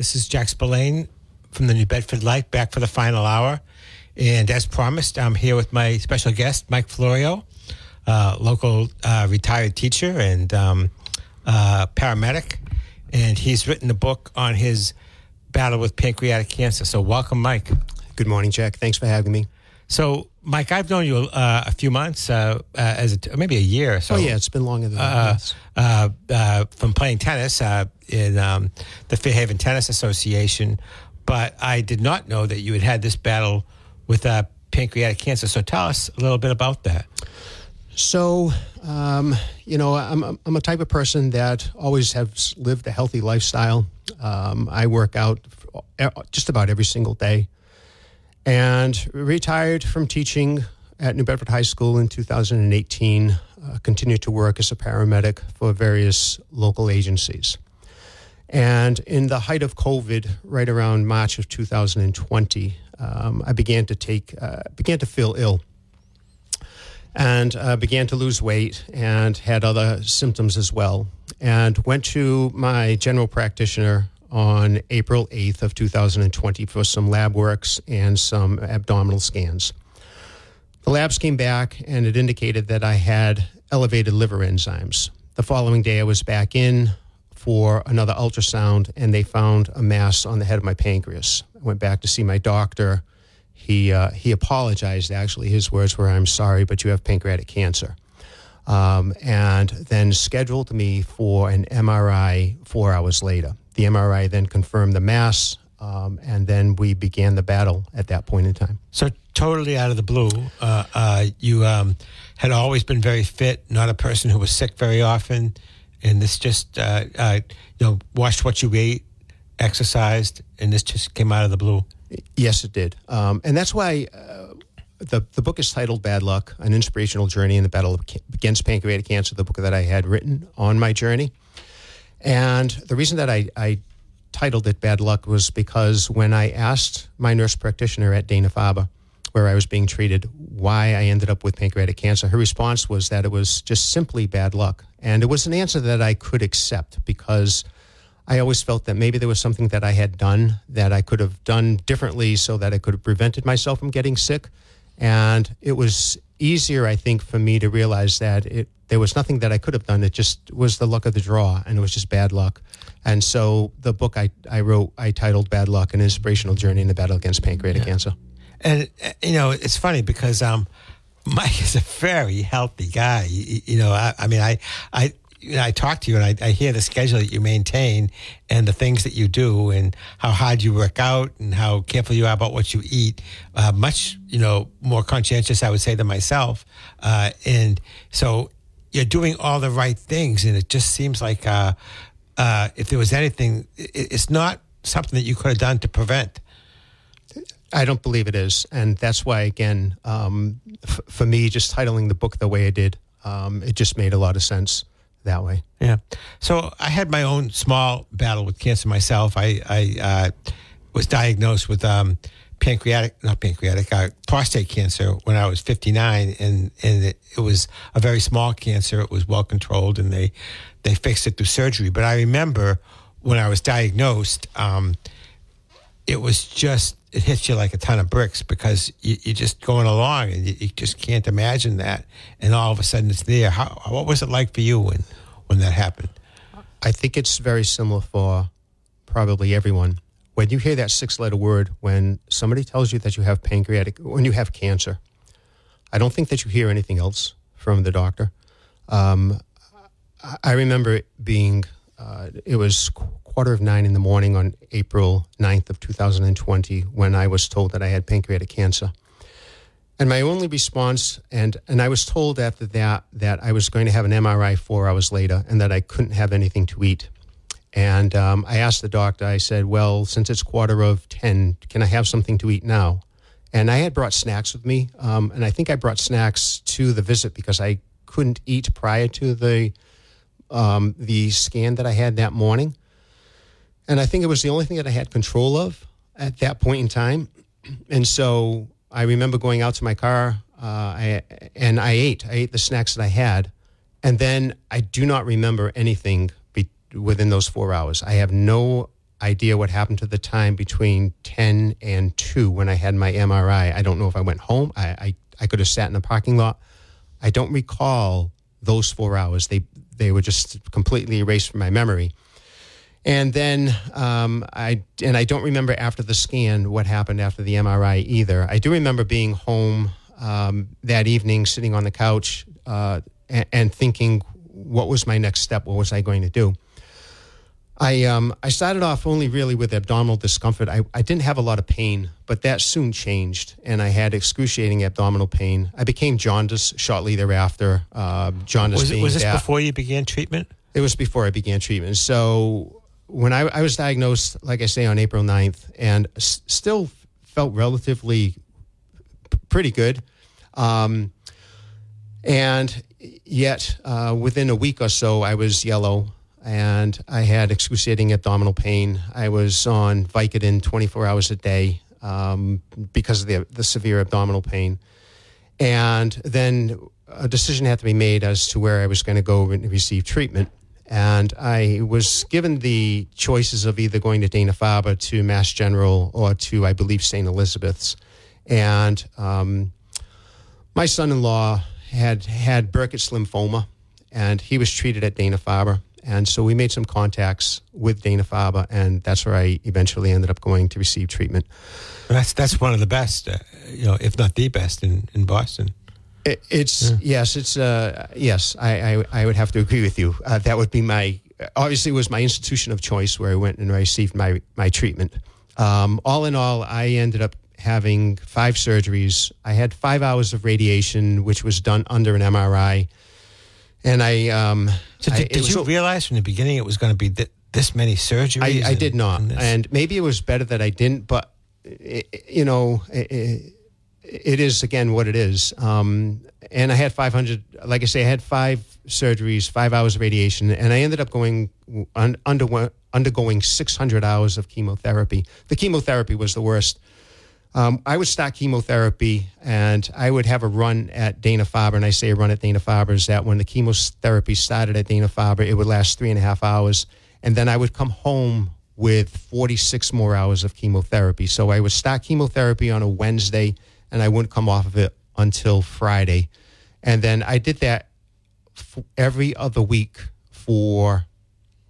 This is Jack Spillane from the New Bedford Light back for the final hour. And as promised, I'm here with my special guest, Mike Florio, uh, local uh, retired teacher and um, uh, paramedic. And he's written a book on his battle with pancreatic cancer. So, welcome, Mike. Good morning, Jack. Thanks for having me. So, Mike, I've known you uh, a few months, uh, uh, as a, maybe a year. or So, oh, yeah, it's been longer than that. uh, uh, uh, from playing tennis uh, in um, the Fairhaven Tennis Association, but I did not know that you had had this battle with uh, pancreatic cancer. So tell us a little bit about that. So, um, you know, I'm, I'm a type of person that always has lived a healthy lifestyle. Um, I work out just about every single day. And retired from teaching at New Bedford High School in 2018, uh, continued to work as a paramedic for various local agencies. And in the height of COVID, right around March of 2020, um, I began to take, uh, began to feel ill and uh, began to lose weight and had other symptoms as well. And went to my general practitioner on April 8th of 2020 for some lab works and some abdominal scans. The labs came back and it indicated that I had elevated liver enzymes. The following day, I was back in for another ultrasound and they found a mass on the head of my pancreas. I went back to see my doctor. He, uh, he apologized, actually. His words were, I'm sorry, but you have pancreatic cancer. Um, and then scheduled me for an MRI four hours later. The MRI then confirmed the mass, um, and then we began the battle at that point in time. So totally out of the blue, uh, uh, you um, had always been very fit, not a person who was sick very often, and this just uh, uh, you know watched what you ate, exercised, and this just came out of the blue. Yes, it did. Um, and that's why uh, the, the book is titled Bad Luck An Inspirational Journey in the Battle Against Pancreatic Cancer, the book that I had written on my journey. And the reason that I, I titled it Bad Luck was because when I asked my nurse practitioner at Dana Farber, where I was being treated, why I ended up with pancreatic cancer, her response was that it was just simply bad luck. And it was an answer that I could accept because I always felt that maybe there was something that I had done that I could have done differently so that I could have prevented myself from getting sick. And it was easier, I think, for me to realize that it there was nothing that I could have done. It just was the luck of the draw, and it was just bad luck. And so the book I, I wrote, I titled Bad Luck An Inspirational Journey in the Battle Against Pancreatic Cancer. And you know, it's funny because um, Mike is a very healthy guy. You, you know, I, I mean, I, I, you know, I talk to you and I, I hear the schedule that you maintain and the things that you do and how hard you work out and how careful you are about what you eat. Uh, much, you know, more conscientious, I would say, than myself. Uh, and so you're doing all the right things, and it just seems like uh, uh, if there was anything, it, it's not something that you could have done to prevent. I don't believe it is, and that's why again, um, f- for me, just titling the book the way I did, um, it just made a lot of sense that way. Yeah. So I had my own small battle with cancer myself. I, I uh, was diagnosed with um, pancreatic, not pancreatic, uh, prostate cancer when I was 59, and and it, it was a very small cancer. It was well controlled, and they they fixed it through surgery. But I remember when I was diagnosed, um, it was just it hits you like a ton of bricks because you, you're just going along and you, you just can't imagine that, and all of a sudden it's there. How what was it like for you when when that happened? I think it's very similar for probably everyone. When you hear that six letter word, when somebody tells you that you have pancreatic, when you have cancer, I don't think that you hear anything else from the doctor. Um, I- remember it being, uh, it was quarter of nine in the morning on April 9th of 2020 when I was told that I had pancreatic cancer. And my only response, and, and I was told after that that I was going to have an MRI four hours later and that I couldn't have anything to eat. And um, I asked the doctor, I said, Well, since it's quarter of 10, can I have something to eat now? And I had brought snacks with me. Um, and I think I brought snacks to the visit because I couldn't eat prior to the, um, the scan that I had that morning. And I think it was the only thing that I had control of at that point in time. And so I remember going out to my car uh, I, and I ate. I ate the snacks that I had. And then I do not remember anything within those four hours. I have no idea what happened to the time between 10 and 2 when I had my MRI. I don't know if I went home. I, I, I could have sat in the parking lot. I don't recall those four hours. They, they were just completely erased from my memory. And then um, I and I don't remember after the scan what happened after the MRI either. I do remember being home um, that evening, sitting on the couch, uh, and, and thinking, what was my next step? What was I going to do? I um, I started off only really with abdominal discomfort. I, I didn't have a lot of pain, but that soon changed, and I had excruciating abdominal pain. I became jaundice shortly thereafter. Uh, jaundice Was, it, was this that- before you began treatment? it was before I began treatment. So when I, I was diagnosed, like I say, on April 9th, and s- still felt relatively p- pretty good. Um, and yet, uh, within a week or so, I was yellow and I had excruciating abdominal pain. I was on Vicodin 24 hours a day um, because of the, the severe abdominal pain. And then a decision had to be made as to where I was going to go and receive treatment. And I was given the choices of either going to Dana Farber, to Mass General, or to, I believe, St. Elizabeth's. And um, my son-in-law had had Burkitt's lymphoma, and he was treated at Dana Farber. And so we made some contacts with Dana Farber, and that's where I eventually ended up going to receive treatment. That's that's one of the best, uh, you know, if not the best in, in Boston. It, it's yes, it's uh, yes. I, I I would have to agree with you. Uh, that would be my obviously it was my institution of choice where I went and received my my treatment. Um, all in all, I ended up having five surgeries. I had five hours of radiation, which was done under an MRI, and I. Um, So did, it did you a- realize from the beginning it was going to be th- this many surgeries? I, I and- did not, and and maybe it was better that I didn't. But i i- you know, i i it is again what it is. Um, and I had 500. Like I say, I had five surgeries, five hours of radiation, and I ended up going un, underwent, undergoing 600 hours of chemotherapy. The chemotherapy was the worst. Um, I would start chemotherapy and I would have a run at Dana Farber. And I say a run at Dana Farber is that when the chemotherapy started at Dana Farber, it would last three and a half hours. And then I would come home with 46 more hours of chemotherapy. So I would start chemotherapy on a Wednesday and I wouldn't come off of it until Friday. And then I did that every other week for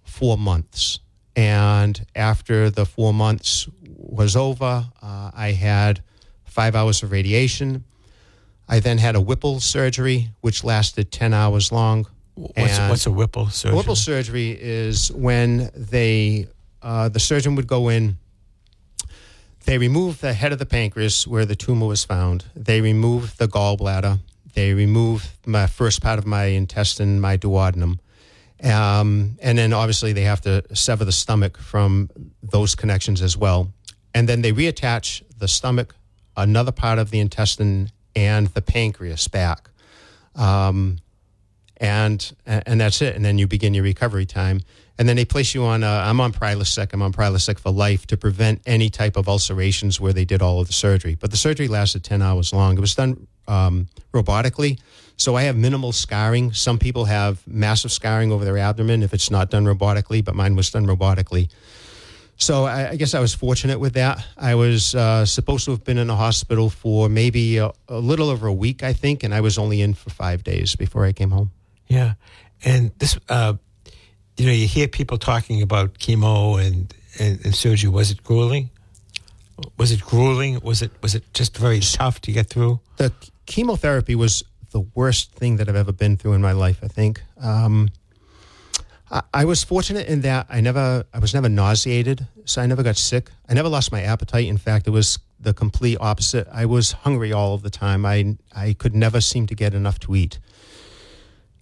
four months. And after the four months was over, uh, I had five hours of radiation. I then had a Whipple surgery, which lasted 10 hours long. What's, what's a Whipple surgery? Whipple surgery is when they, uh, the surgeon would go in, they remove the head of the pancreas where the tumor was found. They remove the gallbladder. They remove my first part of my intestine, my duodenum. Um, and then obviously they have to sever the stomach from those connections as well. And then they reattach the stomach, another part of the intestine, and the pancreas back. Um, and and that's it. And then you begin your recovery time. And then they place you on. I'm on Prilosec. I'm on Prilosec for life to prevent any type of ulcerations where they did all of the surgery. But the surgery lasted ten hours long. It was done um, robotically, so I have minimal scarring. Some people have massive scarring over their abdomen if it's not done robotically, but mine was done robotically. So I, I guess I was fortunate with that. I was uh, supposed to have been in the hospital for maybe a, a little over a week, I think, and I was only in for five days before I came home. Yeah, and this, uh, you know, you hear people talking about chemo and, and, and surgery. Was it grueling? Was it grueling? Was it was it just very tough to get through? the chemotherapy was the worst thing that I've ever been through in my life. I think um, I, I was fortunate in that I never, I was never nauseated, so I never got sick. I never lost my appetite. In fact, it was the complete opposite. I was hungry all of the time. I I could never seem to get enough to eat.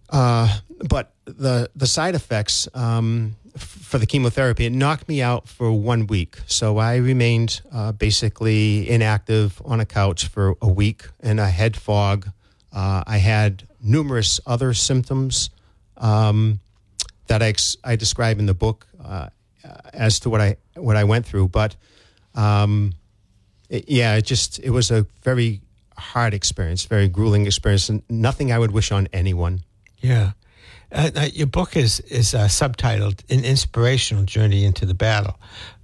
Uh, but the the side effects um, f- for the chemotherapy it knocked me out for one week. So I remained uh, basically inactive on a couch for a week and a head fog. Uh, I had numerous other symptoms um, that I, ex- I describe in the book uh, as to what I what I went through. But um, it- yeah, it just it was a very hard experience, very grueling experience, and nothing I would wish on anyone. Yeah. Uh, uh, your book is is uh, subtitled "An Inspirational Journey into the Battle."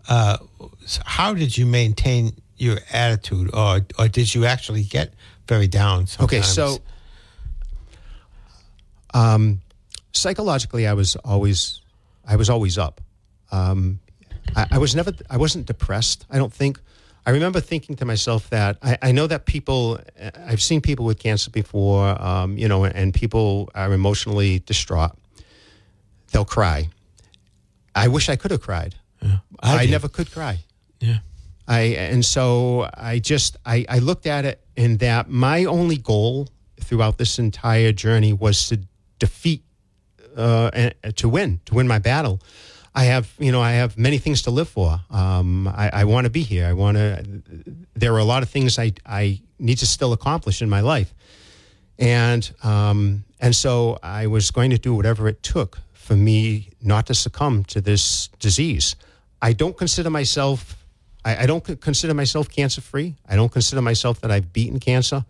Uh, so how did you maintain your attitude, or or did you actually get very down? Sometimes? Okay, so um, psychologically, I was always, I was always up. Um, I, I was never, I wasn't depressed. I don't think. I remember thinking to myself that I, I know that people, I've seen people with cancer before, um, you know, and people are emotionally distraught. They'll cry. I wish I could have cried. I I never could cry. yeah, I and so I just I, I looked at it in that my only goal throughout this entire journey was to defeat uh, and to win to win my battle. I have you know I have many things to live for. Um, I, I want to be here. I want to. There are a lot of things I I need to still accomplish in my life, and um, and so I was going to do whatever it took for me not to succumb to this disease. I don't consider myself. I, I don't consider myself cancer free. I don't consider myself that I've beaten cancer.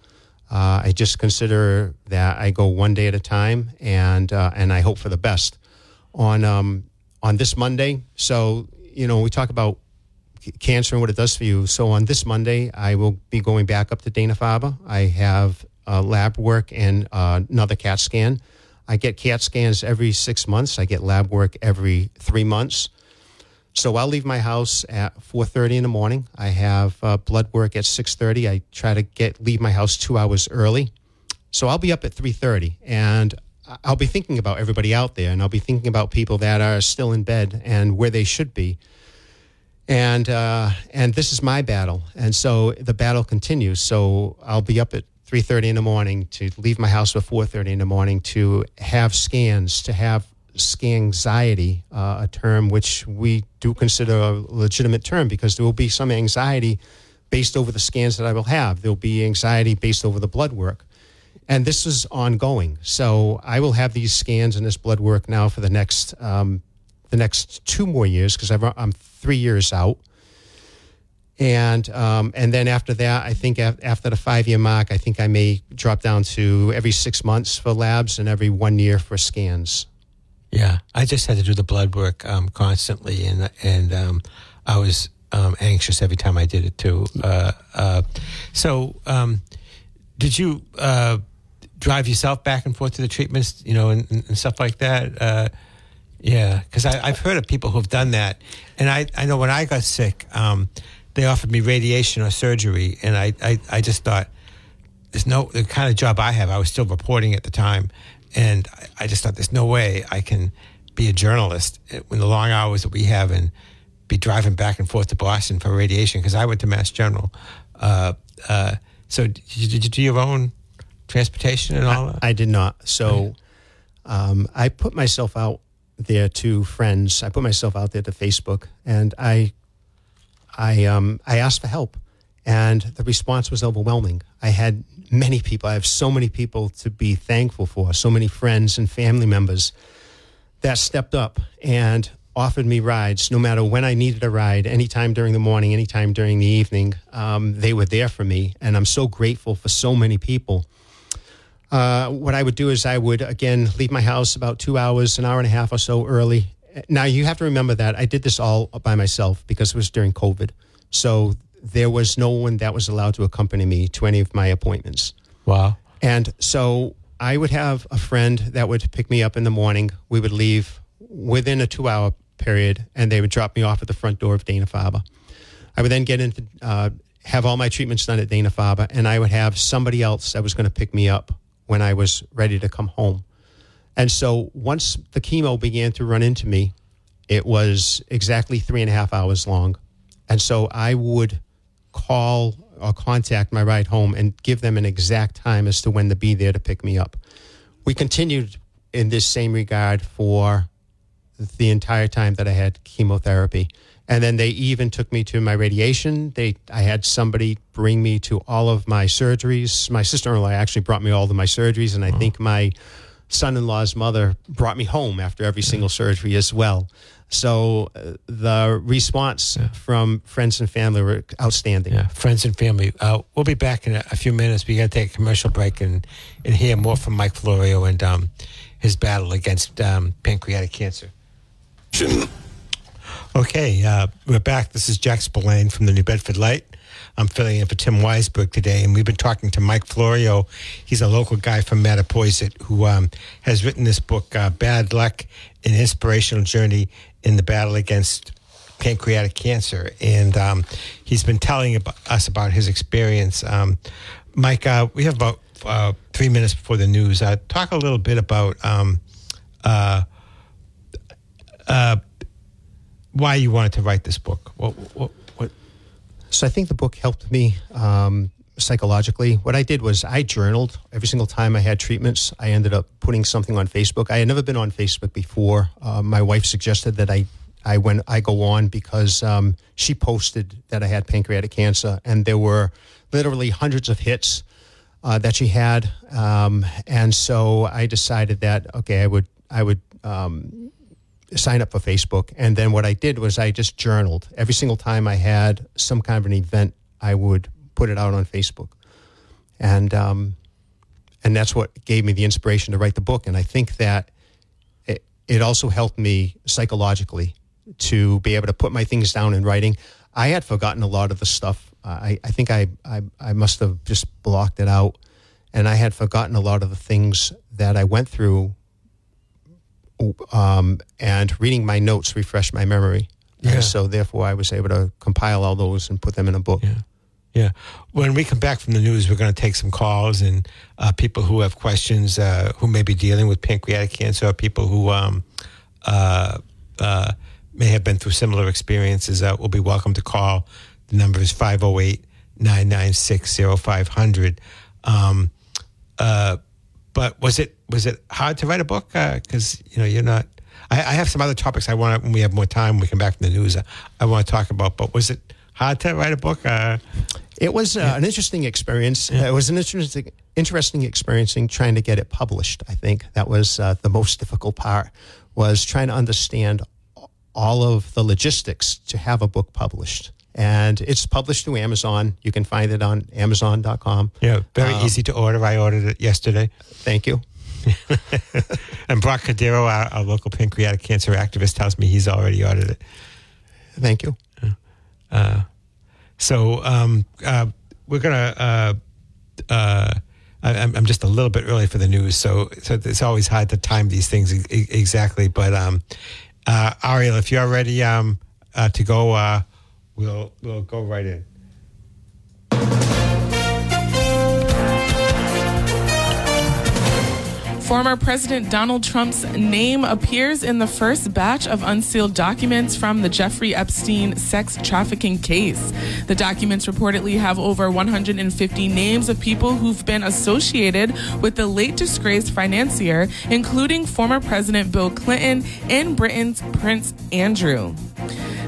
Uh, I just consider that I go one day at a time, and uh, and I hope for the best. On um, on this Monday, so you know we talk about cancer and what it does for you. So on this Monday, I will be going back up to Dana Farber. I have uh, lab work and uh, another CAT scan. I get CAT scans every six months. I get lab work every three months. So I'll leave my house at 4:30 in the morning. I have uh, blood work at 6:30. I try to get leave my house two hours early. So I'll be up at 3:30, and I'll be thinking about everybody out there, and I'll be thinking about people that are still in bed and where they should be. And uh, and this is my battle, and so the battle continues. So I'll be up at 3:30 in the morning to leave my house at 4:30 in the morning to have scans, to have scanxiety, uh, a term which we do consider a legitimate term because there will be some anxiety based over the scans that I will have. There will be anxiety based over the blood work. And this is ongoing. So I will have these scans and this blood work now for the next um, the next two more years because I'm three years out. And um, and then after that, I think af- after the five year mark, I think I may drop down to every six months for labs and every one year for scans. Yeah. I just had to do the blood work um, constantly, and and um, I was um, anxious every time I did it too. Uh, uh, so, um, did you uh, drive yourself back and forth to the treatments, you know, and, and stuff like that? Uh, yeah, because I've heard of people who've done that, and I, I know when I got sick, um, they offered me radiation or surgery, and I, I, I just thought there's no the kind of job I have. I was still reporting at the time, and I, I just thought there's no way I can be a journalist in the long hours that we have and be driving back and forth to Boston for radiation because I went to Mass General. Uh, uh, so did you, did you do your own transportation and all that? I did not. So um, I put myself out there to friends. I put myself out there to Facebook, and I I um, I asked for help, and the response was overwhelming. I had many people. I have so many people to be thankful for. So many friends and family members that stepped up and offered me rides no matter when I needed a ride, anytime during the morning, anytime during the evening. Um, they were there for me, and I'm so grateful for so many people. Uh, what I would do is I would again leave my house about two hours, an hour and a half or so early. Now you have to remember that I did this all by myself because it was during COVID, so there was no one that was allowed to accompany me to any of my appointments. Wow. And so I would have a friend that would pick me up in the morning. We would leave within a two hour period, and they would drop me off at the front door of Dana Farber. I would then get into, uh, have all my treatments done at Dana Farber, and I would have somebody else that was going to pick me up when I was ready to come home. And so once the chemo began to run into me, it was exactly three and a half hours long. And so I would call or contact my ride home and give them an exact time as to when to be there to pick me up. We continued in this same regard for the entire time that I had chemotherapy. And then they even took me to my radiation. They, I had somebody bring me to all of my surgeries. My sister-in-law actually brought me all of my surgeries, and I think my son-in-law's mother brought me home after every single surgery as well. So uh, the response from friends and family were outstanding. Yeah, friends and family. Uh, we'll be back in a, a few minutes. We got to take a commercial break and, and hear more from Mike Florio and um, his battle against um, pancreatic cancer. Okay, uh, we're back. This is Jack Spillane from the New Bedford Light. I'm filling in for Tim Weisberg today, and we've been talking to Mike Florio. He's a local guy from Mattapoisett who um, has written this book, uh, Bad Luck, an inspirational journey in the battle against pancreatic cancer. And um, he's been telling us about his experience. Um, Mike, uh, we have about uh, three minutes before the news. Uh, talk a little bit about um, uh, uh, why you wanted to write this book. What, what, So I think the book helped me um, psychologically. What I did was I journaled every single time I had treatments. I ended up putting something on Facebook. I had never been on Facebook before. Uh, my wife suggested that I I went I go on because um, she posted that I had pancreatic cancer, and there were literally hundreds of hits uh, that she had. Um, and so I decided that okay, I would I would um, sign up for Facebook. And then what I did was I just journaled. Every single time I had some kind of an event, I would put it out on Facebook. And um, and that's what gave me the inspiration to write the book. And I think that it, it also helped me psychologically to be able to put my things down in writing. I had forgotten a lot of the stuff. I, I think I, I, I must have just blocked it out. And I had forgotten a lot of the things that I went through um, and reading my notes refreshed my memory. Yeah. So therefore I was able to compile all those and put them in a book. Yeah. Yeah. When we come back from the news, we're going to take some calls and uh, people who have questions, uh, who may be dealing with pancreatic cancer, or people who um, uh, uh, may have been through similar experiences, uh, will be welcome to call. The number is 508 996 0500. Um, uh, But was it was it hard to write a book? Because you know you're not. I, I have some other topics I want when we have more time. When We come back from the news. I, I want to talk about. But was it hard to write a book? Uh, It was uh, an interesting experience. Uh, it was an interesting, interesting experiencing trying to get it published. I think that was uh, the most difficult part was trying to understand all of the logistics to have a book published. And it's published through Amazon. You can find it on Amazon.com. yeah, very easy to order. I ordered it yesterday. Thank you. And Brock Cordeiro, our, our local pancreatic cancer activist, tells me he's already ordered it. Thank you. So um, uh, we're gonna. Uh, uh, I, I'm I'm just a little bit early for the news, so so it's always hard to time these things e- exactly. But um, uh, Ariel, if you're ready um, uh, to go, uh, we'll we'll go right in. Former President Donald Trump's name appears in the first batch of unsealed documents from the Jeffrey Epstein sex trafficking case. The documents reportedly have over 150 names of people who've been associated with the late disgraced financier, including former President Bill Clinton and Britain's Prince Andrew.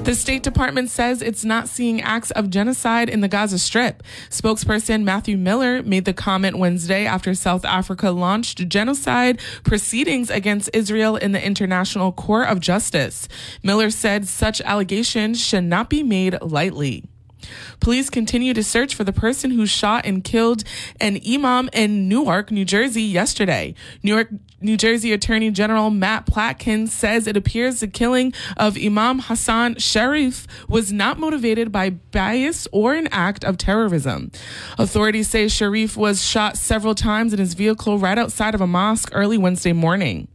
The State Department says it's not seeing acts of genocide in the Gaza Strip. Spokesperson Matthew Miller made the comment Wednesday after South Africa launched genocide proceedings against Israel in the International Court of Justice. Miller said such allegations should not be made lightly. Police continue to search for the person who shot and killed an imam in Newark, New Jersey yesterday. Newark, New Jersey Attorney General Matt Platkin says it appears the killing of Imam Hassan Sharif was not motivated by bias or an act of terrorism. Authorities say Sharif was shot several times in his vehicle right outside of a mosque early Wednesday morning.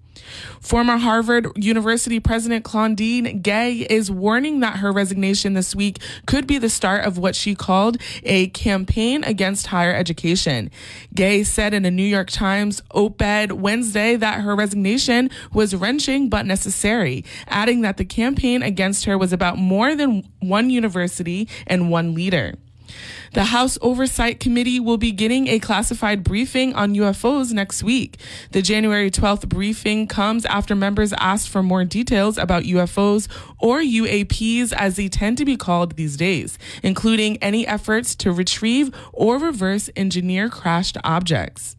Former Harvard University President Claudine Gay is warning that her resignation this week could be the start of what she called a campaign against higher education. Gay said in a New York Times op-ed Wednesday that her resignation was wrenching but necessary, adding that the campaign against her was about more than one university and one leader. The House Oversight Committee will be getting a classified briefing on UFOs next week. The January 12th briefing comes after members asked for more details about UFOs or UAPs as they tend to be called these days, including any efforts to retrieve or reverse engineer crashed objects.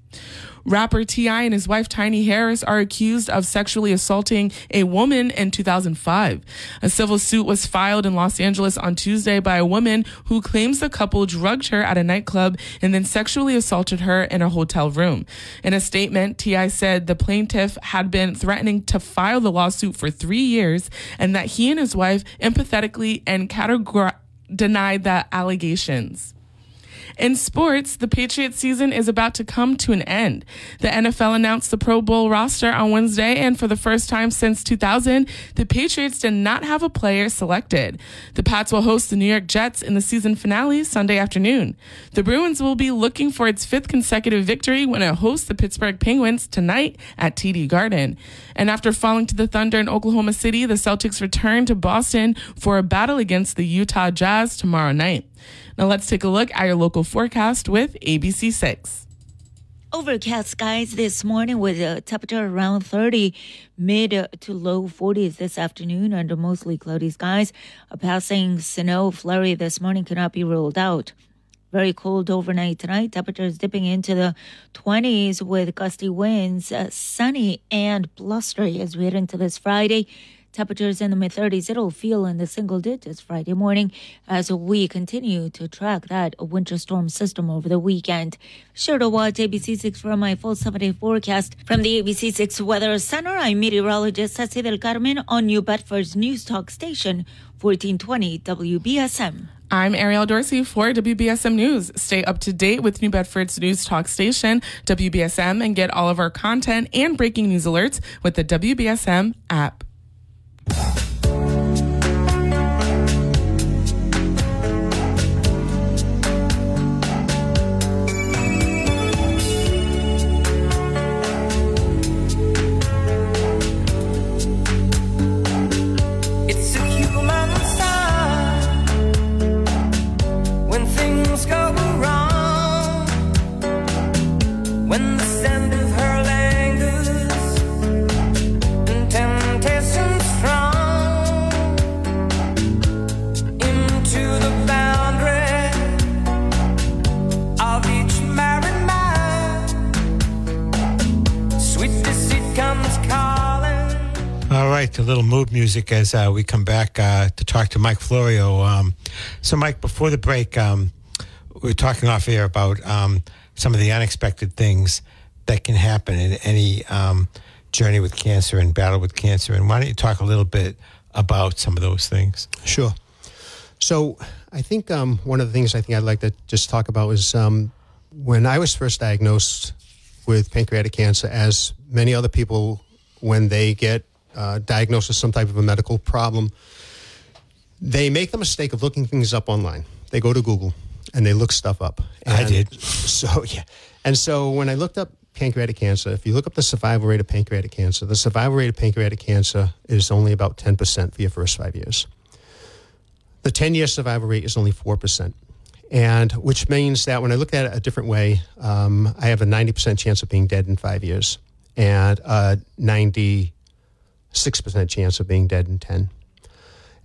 Rapper T.I. and his wife Tiny Harris are accused of sexually assaulting a woman in 2005. A civil suit was filed in Los Angeles on Tuesday by a woman who claims the couple drugged her at a nightclub and then sexually assaulted her in a hotel room. In a statement, T.I. said the plaintiff had been threatening to file the lawsuit for three years and that he and his wife empathetically and categorically denied the allegations. In sports, the Patriots season is about to come to an end. The NFL announced the Pro Bowl roster on Wednesday, and for the first time since 2000, the Patriots did not have a player selected. The Pats will host the New York Jets in the season finale Sunday afternoon. The Bruins will be looking for its fifth consecutive victory when it hosts the Pittsburgh Penguins tonight at TD Garden. And after falling to the Thunder in Oklahoma City, the Celtics return to Boston for a battle against the Utah Jazz tomorrow night. Now let's take a look at your local forecast with ABC6. Overcast skies this morning with a temperature around 30, mid to low 40s this afternoon under mostly cloudy skies. A passing snow flurry this morning cannot be ruled out. Very cold overnight tonight. Temperatures dipping into the 20s with gusty winds, uh, sunny and blustery as we head into this Friday. Temperatures in the mid 30s. It'll feel in the single digits Friday morning as we continue to track that winter storm system over the weekend. Sure to watch ABC6 for my full seven day forecast from the ABC6 Weather Center. I'm meteorologist Ceci del Carmen on New Bedford's News Talk Station, 1420 WBSM. I'm Ariel Dorsey for WBSM News. Stay up to date with New Bedford's news talk station, WBSM, and get all of our content and breaking news alerts with the WBSM app. Yeah. Music as uh, we come back uh, to talk to Mike Florio. Um, so, Mike, before the break, um, we were talking off air about um, some of the unexpected things that can happen in any um, journey with cancer and battle with cancer. And why don't you talk a little bit about some of those things? Sure. So I think um, one of the things I think I'd like to just talk about is um, when I was first diagnosed with pancreatic cancer, as many other people, when they get uh, diagnosed with some type of a medical problem, they make the mistake of looking things up online. They go to Google and they look stuff up. And I did. So yeah, and so when I looked up pancreatic cancer, if you look up the survival rate of pancreatic cancer, the survival rate of pancreatic cancer is only about ten percent for your first five years. The ten-year survival rate is only four percent, and which means that when I look at it a different way, um, I have a ninety percent chance of being dead in five years, and a ninety-six percent chance of being dead in ten.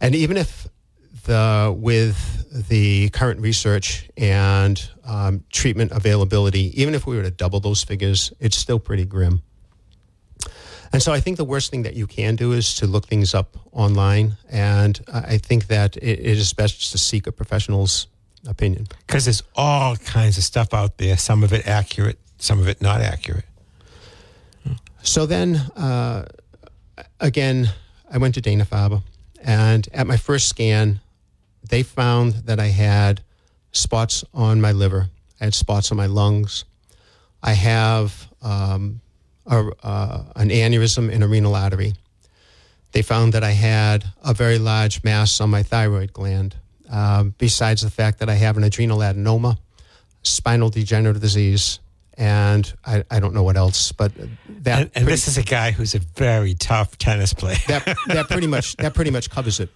And even if the with the current research and um, treatment availability, even if we were to double those figures, it's still pretty grim. And so I think the worst thing that you can do is to look things up online. And I I think that it, it is best just to seek a professional's opinion. Because there's all kinds of stuff out there. Some of it accurate, some of it not accurate. So then, uh, again, I went to Dana Farber, and at my first scan, they found that I had spots on my liver. I had spots on my lungs. I have um, a, uh, an aneurysm in a renal artery. They found that I had a very large mass on my thyroid gland. Um, besides the fact that I have an adrenal adenoma, spinal degenerative disease, and I, I don't know what else, but that And, and pretty- this is a guy who's a very tough tennis player. that that pretty much that pretty much covers it.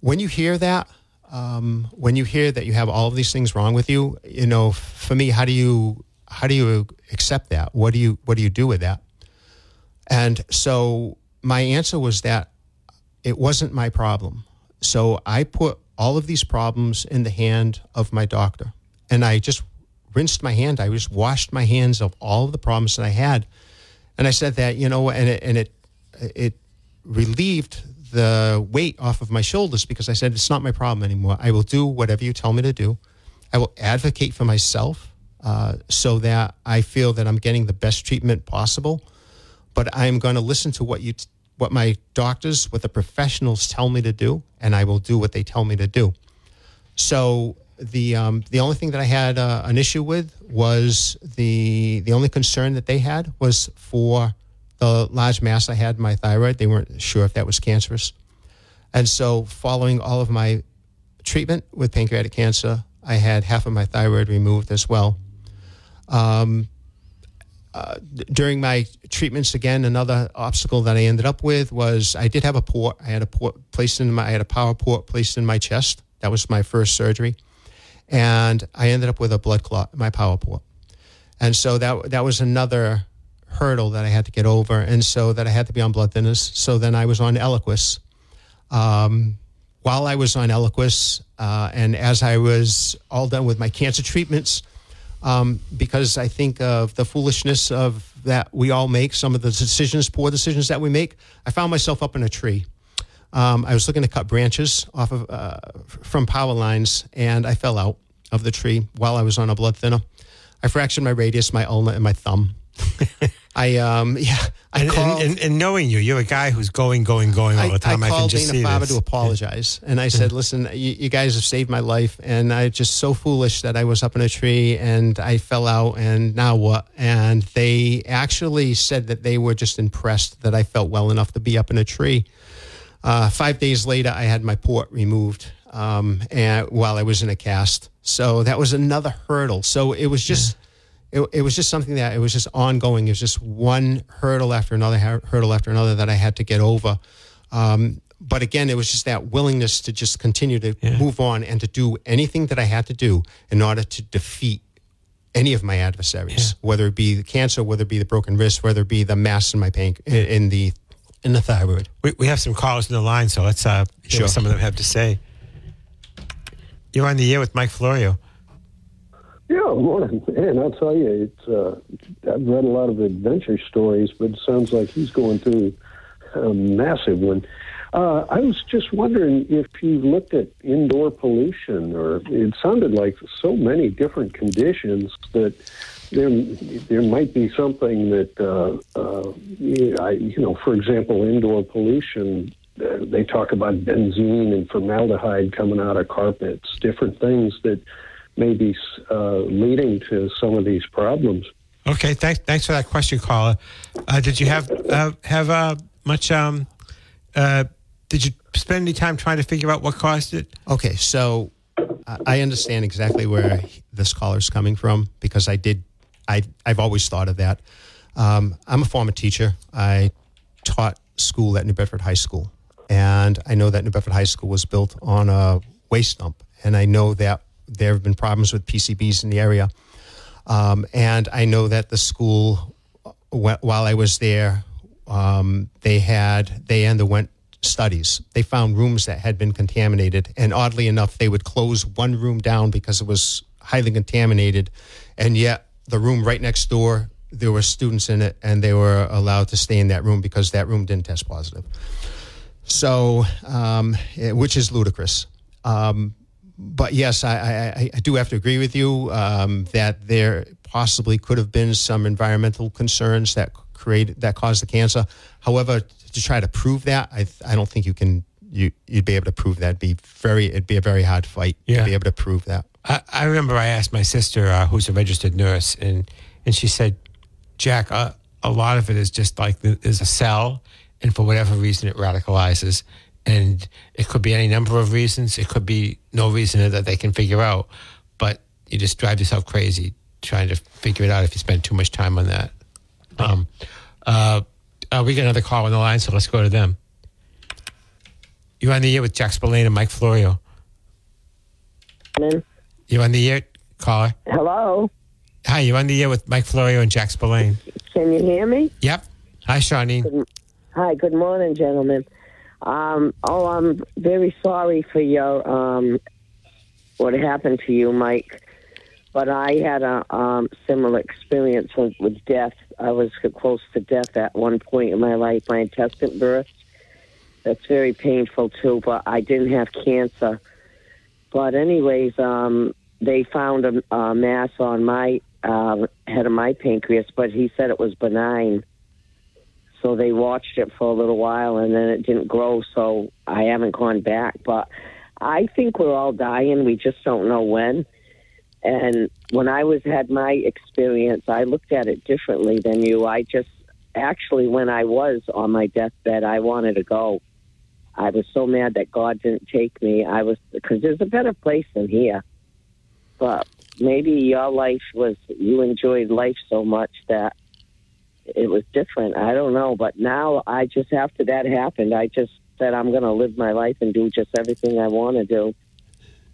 When you hear that, um, when you hear that you have all of these things wrong with you, you know, for me, how do you how do you accept that? What do you what do you do with that? And so my answer was that it wasn't my problem. So I put all of these problems in the hand of my doctor, and I just rinsed my hand. I just washed my hands of all of the problems that I had, and I said that you know, and it and it it relieved the weight off of my shoulders because I said it's not my problem anymore. I will do whatever you tell me to do. I will advocate for myself uh, so that I feel that I'm getting the best treatment possible. But I'm going to listen to what you, t- what my doctors, what the professionals tell me to do, and I will do what they tell me to do. So the um, the only thing that I had uh, an issue with was the the only concern that they had was for the large mass I had in my thyroid. They weren't sure if that was cancerous, and so following all of my treatment with pancreatic cancer, I had half of my thyroid removed as well. Um, uh, during my treatments, again, another obstacle that I ended up with was I did have a port. I had a port placed in my, I had a power port placed in my chest. That was my first surgery, and I ended up with a blood clot in my power port, and so that that was another hurdle that I had to get over, and so that I had to be on blood thinners. So then I was on Eliquis. Um, while I was on Eliquis, uh, and as I was all done with my cancer treatments, um, because I think of the foolishness of that we all make, some of the decisions, poor decisions that we make. I found myself up in a tree. Um, I was looking to cut branches off of uh, from power lines, and I fell out of the tree while I was on a blood thinner. I fractured my radius, my ulna, and my thumb. I um yeah, I And, called. and, and, knowing you, you're a guy who's going, going, going all the time. I I, can called just Dana see this. to apologize, and I said, "Listen, you, you guys have saved my life, and I just so foolish that I was up in a tree and I fell out, and now what?" And they actually said that they were just impressed that I felt well enough to be up in a tree. Uh, five days later, I had my port removed, um, and while I was in a cast, so that was another hurdle. So it was just. It, it was just something that it was just ongoing. It was just one hurdle after another hurdle after another that I had to get over. Um, but again, it was just that willingness to just continue to move on and to do anything that I had to do in order to defeat any of my adversaries, whether it be the cancer, whether it be the broken wrist, whether it be the mass in my panc- in, in the in the thyroid. We, we have some callers in the line, so let's uh, hear Sure. what some of them have to say. You're on the air with Mike Florio. Yeah, morning. Man, I'll tell you, it's. Uh, I've read a lot of adventure stories, but it sounds like he's going through a massive one. Uh, I was just wondering if you looked at indoor pollution, or it sounded like so many different conditions that there there might be something that uh, uh, you, I, you know, for example, indoor pollution. Uh, they talk about benzene and formaldehyde coming out of carpets, different things that may be uh, leading to some of these problems. Okay, thanks. Thanks for that question, caller. Uh, did you have uh, have uh, much? Um, uh, did you spend any time trying to figure out what caused it? Okay, so I- I understand exactly where this caller's coming from because I did, I, I've always thought of that. Um, I'm a former teacher. I taught school at New Bedford High School, and I know that New Bedford High School was built on a waste dump, and I know that there have been problems with PCBs in the area. Um, and I know that the school, while I was there, um, they had they underwent studies. They found rooms that had been contaminated, and oddly enough, they would close one room down because it was highly contaminated, and yet the room right next door there were students in it, and they were allowed to stay in that room because that room didn't test positive. So, um, which is ludicrous. Um, but yes, I, I, I do have to agree with you um, that there possibly could have been some environmental concerns that created that caused the cancer. However, to try to prove that, I, I don't think you can. You, you'd be able to prove that. It'd be very. It'd be a very hard fight Yeah. to be able to prove that. I, I remember I asked my sister, uh, who's a registered nurse, and and she said, "Jack, uh, a lot of it is just like there's a cell, and for whatever reason it radicalizes, and it could be any number of reasons. It could be no reason that they can figure out, but you just drive yourself crazy trying to figure it out if you spend too much time on that." Um, uh, uh, we got another call on the line, so let's go to them. You're on the air with Jack Spillane and Mike Florio. You're on the air, caller. Hello, Hi, you're on the air with Mike Florio and Jack Spillane. can you hear me? Yep. Hi, Shawnee. Hi, good morning, gentlemen. Um, oh, I'm very sorry for your um, what happened to you, Mike. But I had a um, similar experience with, with death. I was close to death at one point in my life. My intestine burst. That's very painful too. But I didn't have cancer. But anyways, um, they found a, a mass on my uh, head of my pancreas, but he said it was benign. So they watched it for a little while, and then it didn't grow. So I haven't gone back. But I think we're all dying. We just don't know when. And when I was had my experience, I looked at it differently than you. I just actually, when I was on my deathbed, I wanted to go. I was so mad that God didn't take me. I was because there's a better place than here. But maybe your life was you enjoyed life so much that it was different. I don't know, but now I just after that happened, I just said I'm going to live my life and do just everything I want to do,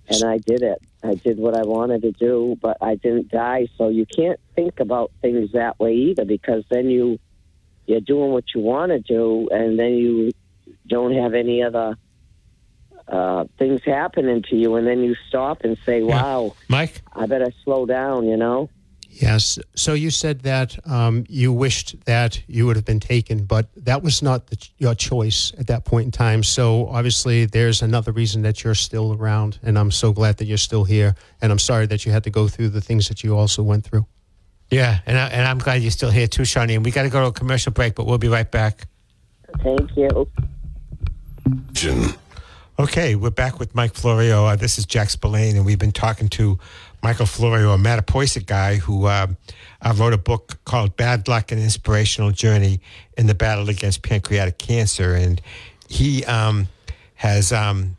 and I did it. I did what I wanted to do, but I didn't die. So you can't think about things that way either, because then you you're doing what you want to do, and then you don't have any other uh, things happening to you, and then you stop and say, "Wow, Mike? I better slow down," you know. Yes. So you said that um, you wished that you would have been taken, but that was not the, your choice at that point in time. So obviously, there's another reason that you're still around, and I'm so glad that you're still here. And I'm sorry that you had to go through the things that you also went through. Yeah, and, I, and I'm glad you're still here too, Shawnee. And we got to go to a commercial break, but we'll be right back. Thank you. Okay, we're back with Mike Florio. Uh, this is Jack Spillane, and we've been talking to Michael Florio, a Mattapoisett guy who uh, uh, wrote a book called Bad Luck and Inspirational Journey in the Battle Against Pancreatic Cancer. And he um, has um,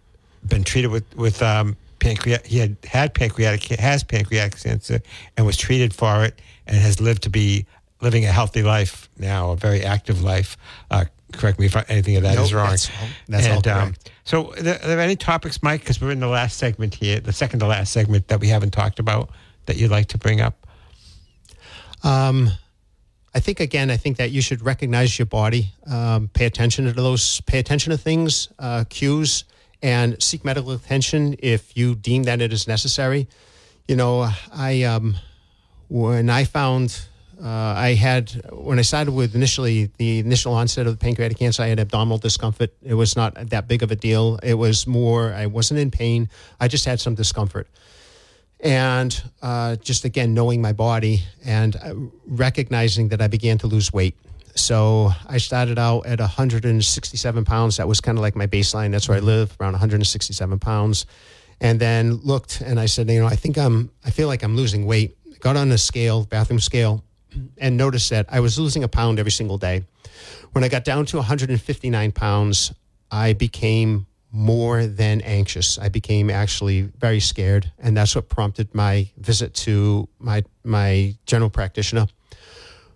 been treated with, with um, pancreatic, he had had pancreatic, has pancreatic cancer and was treated for it and has lived to be living a healthy life now, a very active life. Uh, correct me if anything of that is Nope, wrong. that's all- that's all and, um, correct. so, are there, are there any topics, Mike? Because we're in the last segment here, the second to last segment that we haven't talked about that you'd like to bring up? Um, I think again, I think that you should recognize your body, um, pay attention to those, pay attention to things, uh, cues, and seek medical attention if you deem that it is necessary. You know, I um, when I found uh, I had when I started with initially the initial onset of the pancreatic cancer, I had abdominal discomfort. It was not that big of a deal. It was more I wasn't in pain. I just had some discomfort and uh, just again knowing my body and uh, recognizing that I began to lose weight. So I started out at 167 pounds. That was kind of like my baseline. That's where I live, around 167 pounds. And then looked and I said, you know, I think I'm, I feel like I'm losing weight. Got on the scale, bathroom scale, and noticed that I was losing a pound every single day. When I got down to 159 pounds, I became more than anxious. I became actually very scared, and that's what prompted my visit to my my general practitioner.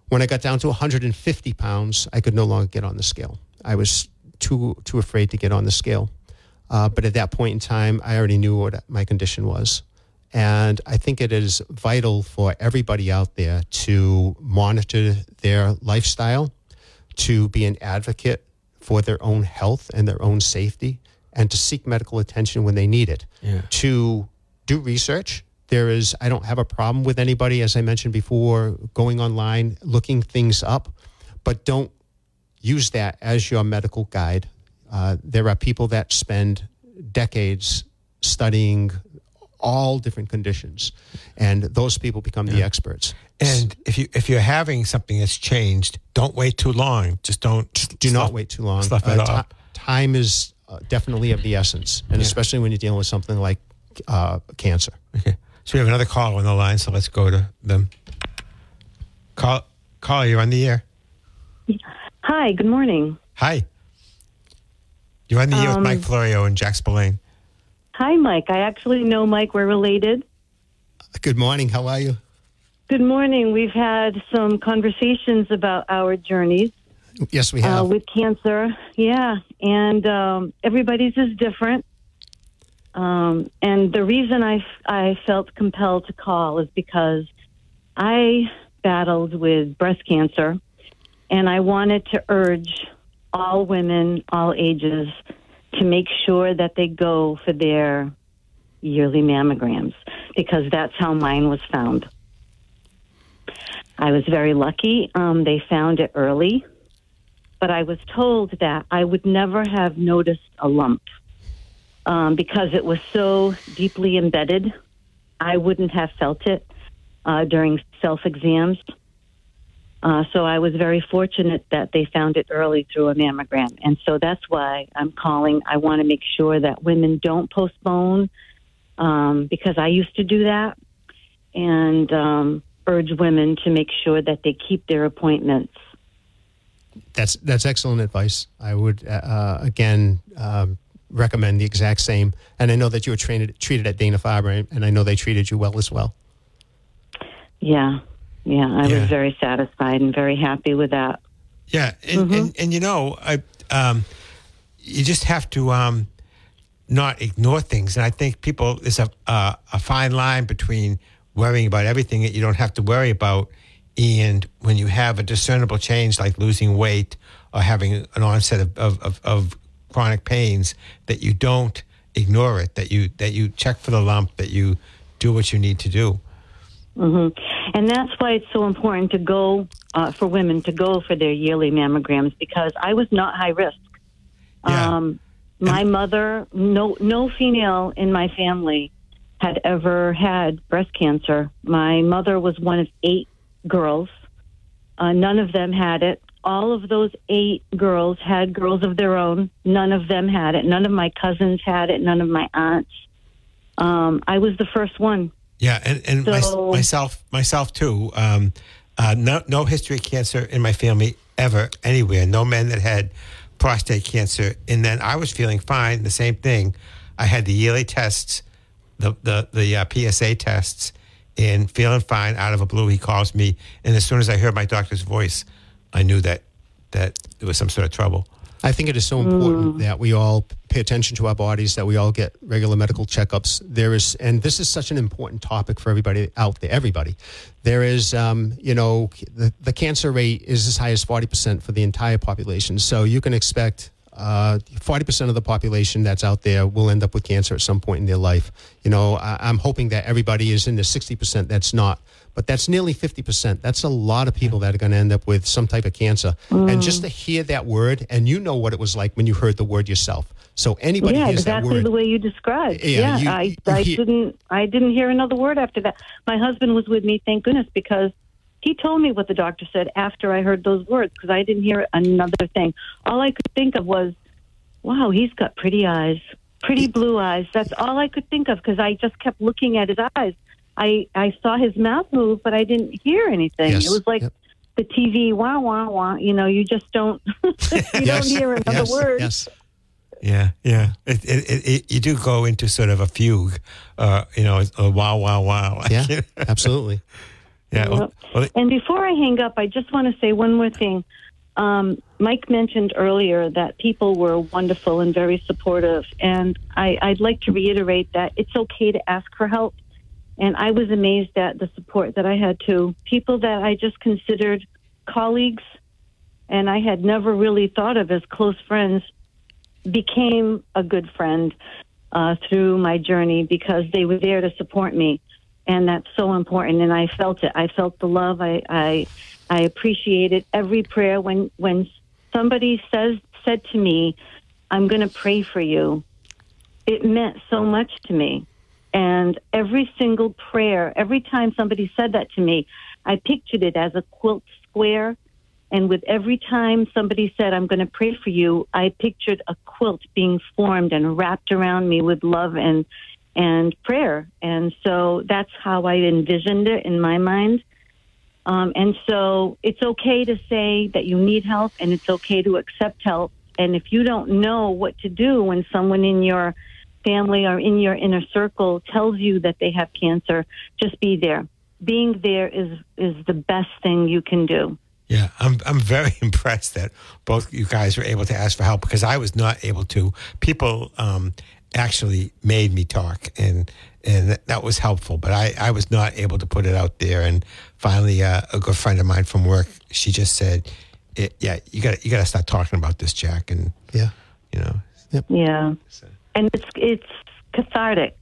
When I got down to 150 pounds, I could no longer get on the scale. I was too too afraid to get on the scale. Uh, but at that point in time, I already knew what my condition was. And I think it is vital for everybody out there to monitor their lifestyle, to be an advocate for their own health and their own safety and to seek medical attention when they need it. Yeah. To do research. There is, I don't have a problem with anybody, as I mentioned before, going online, looking things up, but don't use that as your medical guide. Uh, there are people that spend decades studying all different conditions, and those people become the experts. And if you if you're having something that's changed, don't wait too long. Just don't do not wait too long. Slough it Uh, ti- off. time is uh, definitely of the essence, and especially when you're dealing with something like uh, cancer. Okay. So we have another caller on the line, so let's go to them. Call, call, you're on the air. Hi, good morning. Hi. You're on the air with Um, Mike Florio and Jack Spillane. Hi, Mike. I actually know Mike. We're related. Good morning. How are you? Good morning. We've had some conversations about our journeys Yes, we uh, have. with cancer. Yeah, and um, everybody's is different. Um, and the reason I, I felt compelled to call is because I battled with breast cancer, and I wanted to urge all women, all ages, to make sure that they go for their yearly mammograms because that's how mine was found. I was very lucky. Um, they found it early, but I was told that I would never have noticed a lump um, because it was so deeply embedded. I wouldn't have felt it uh, during self exams. Uh, so I was very fortunate that they found it early through a mammogram. And so that's why I'm calling. I want to make sure that women don't postpone um, because I used to do that and um, urge women to make sure that they keep their appointments. That's that's excellent advice. I would uh, uh, again um, recommend the exact same. And I know that you were trained, treated at Dana Farber, and I know they treated you well as well. Yeah, yeah, I Yeah. was very satisfied and very happy with that. Yeah, and, Mm-hmm. and, and you know, I, um, you just have to um, not ignore things. And I think people there's a uh, a fine line between worrying about everything that you don't have to worry about, and when you have a discernible change like losing weight or having an onset of, of, of, of chronic pains, that you don't ignore it. That you that you check for the lump. That you do what you need to do. hmm And that's why it's so important to go uh, for women to go for their yearly mammograms because I was not high risk. Yeah. Um, my mother, no, no female in my family had ever had breast cancer. My mother was one of eight girls. Uh, none of them had it. All of those eight girls had girls of their own. None of them had it. None of my cousins had it. None of my aunts. Um, I was the first one. Yeah, and, and my, myself myself too. Um, uh, no no history of cancer in my family ever anywhere. No men that had prostate cancer, and then I was feeling fine. The same thing. I had the yearly tests, the the the uh, PSA tests, and feeling fine. Out of a blue, he calls me, and as soon as I heard my doctor's voice, I knew that that there was some sort of trouble. I think it is so important that we all pay attention to our bodies, that we all get regular medical checkups. There is, and this is such an important topic for everybody out there, everybody. There is, um, you know, the, the cancer rate is as high as 40% for the entire population. So you can expect uh, 40% of the population that's out there will end up with cancer at some point in their life. You know, I, I'm hoping that everybody is in the 60% that's not, but that's nearly 50%. That's a lot of people that are going to end up with some type of cancer. And just to hear that word, and you know what it was like when you heard the word yourself. So anybody yeah, hears exactly that word. the way you described. Yeah, Yeah, you- I, you I didn't, I didn't hear another word after that. My husband was with me, thank goodness, because he told me what the doctor said after I heard those words, because I didn't hear another thing. All I could think of was, "Wow, he's got pretty eyes, pretty blue eyes." That's all I could think of because I just kept looking at his eyes. I I saw his mouth move, but I didn't hear anything. Yes. It was like. Yep. The TV, wah wah wah. You know, you just don't, you Yes, don't hear another yes, word. Yes. Yeah, yeah. It, it, it, it, you do go into sort of a fugue, uh, you know, a wow, wow, wow. Yeah, absolutely. Yeah. Well, Yep. well, And before I hang up, I just want to say one more thing. Um, Mike mentioned earlier that people were wonderful and very supportive, and I, I'd like to reiterate that it's okay to ask for help. And I was amazed at the support that I had too. People that I just considered colleagues and I had never really thought of as close friends became a good friend uh, through my journey because they were there to support me, and that's so important. And I felt it. I felt the love. I I, I appreciated every prayer when when somebody says said to me, "I'm going to pray for you." It meant so much to me. And every single prayer, every time somebody said that to me, I pictured it as a quilt square. And with every time somebody said, I'm going to pray for you, I pictured a quilt being formed and wrapped around me with love and, and prayer. And so that's how I envisioned it in my mind. Um, and so it's okay to say that you need help and it's okay to accept help. And if you don't know what to do when someone in your family or in your inner circle tells you that they have cancer, just be there. Being there is is the best thing you can do. Yeah, I'm I'm very impressed that both you guys were able to ask for help because I was not able to. People um, actually made me talk, and and that was helpful. But I, I was not able to put it out there. And finally, uh, a good friend of mine from work, she just said, it, "Yeah, you got you got to start talking about this, Jack." And Yeah. you know, Yeah. And it's it's cathartic.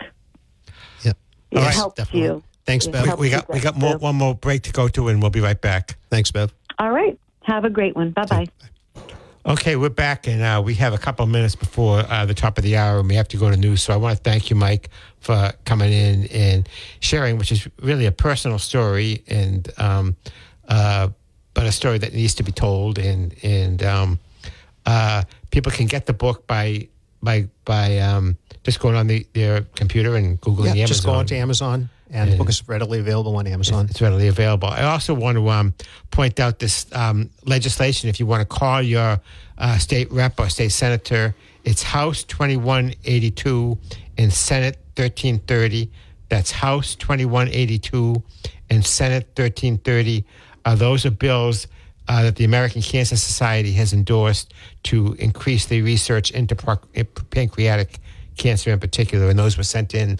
yeah It All right, helps definitely. you. Thanks, It Bev. we, we got we got more one more break to go to, and we'll be right back. Thanks, Bev. All right. Have a great one. Bye bye. Okay, we're back, and uh, we have a couple of minutes before uh, the top of the hour, and we have to go to news. So I want to thank you, Mike, for coming in and sharing, which is really a personal story, and um, uh, but a story that needs to be told. And and um, uh, people can get the book by by by um, just going on the, their computer and googling Yeah, Amazon. just go on to Amazon, and the book is readily available on Amazon. It's readily available. I also want to um, point out this um, legislation. If you want to call your uh, state rep or state senator, it's House 2182 and Senate 1330. That's House 2182 and Senate 1330. Uh, those are bills uh, that the American Cancer Society has endorsed to increase the research into pancreatic cancer in particular, and those were sent in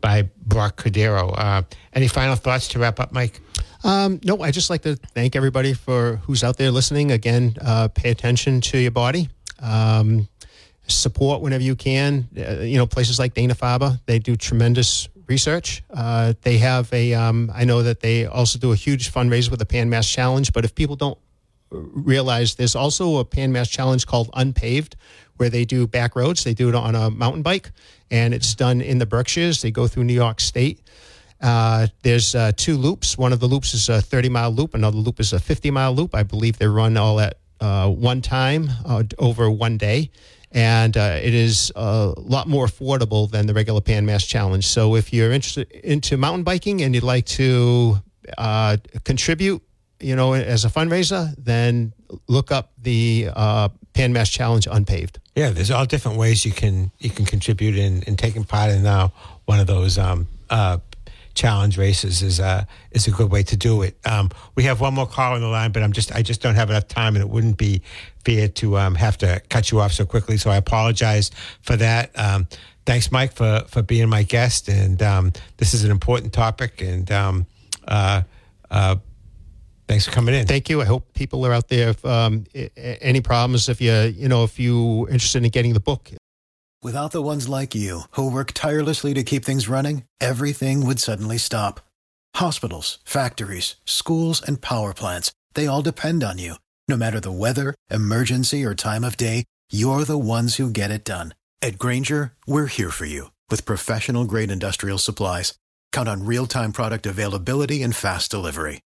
by Brock Cordeiro. Uh, any final thoughts to wrap up, Mike? Um, no, I just like to thank everybody for who's out there listening. Again, uh, pay attention to your body. Um, support whenever you can. Uh, you know, places like Dana Farber, they do tremendous research. Uh, they have a, um, I know that they also do a huge fundraiser with the Pan Mass Challenge, but if people don't realize there's also a Pan Mass Challenge called Unpaved, where they do back roads. They do it on a mountain bike, and it's done in the Berkshires. They go through New York State. Uh, there's uh, two loops. One of the loops is a 30 mile loop. Another loop is a 50 mile loop. I believe they run all at uh, one time uh, over one day. And uh, it is a lot more affordable than the regular Pan Mass Challenge. So if you're interested into mountain biking and you'd like to uh, contribute, you know, as a fundraiser, then look up the uh, Pan Mass Challenge Unpaved. Yeah, there's all different ways you can you can contribute in, in taking part in uh, one of those um, uh, challenge races is uh, is a good way to do it. Um, we have one more call on the line, but I'm just I just don't have enough time, and it wouldn't be fair to um, have to cut you off so quickly. So I apologize for that. Um, thanks, Mike, for for being my guest, and um, this is an important topic, and um, uh, uh, thanks for coming in. Thank you. I hope people are out there. If, um, i- i- any problems, if you you know if you interested in getting the book, Without the ones like you, who work tirelessly to keep things running, everything would suddenly stop. Hospitals, factories, schools, and power plants, they all depend on you. No matter the weather, emergency, or time of day, you're the ones who get it done. At Grainger, we're here for you with professional grade industrial supplies. Count on real time product availability and fast delivery.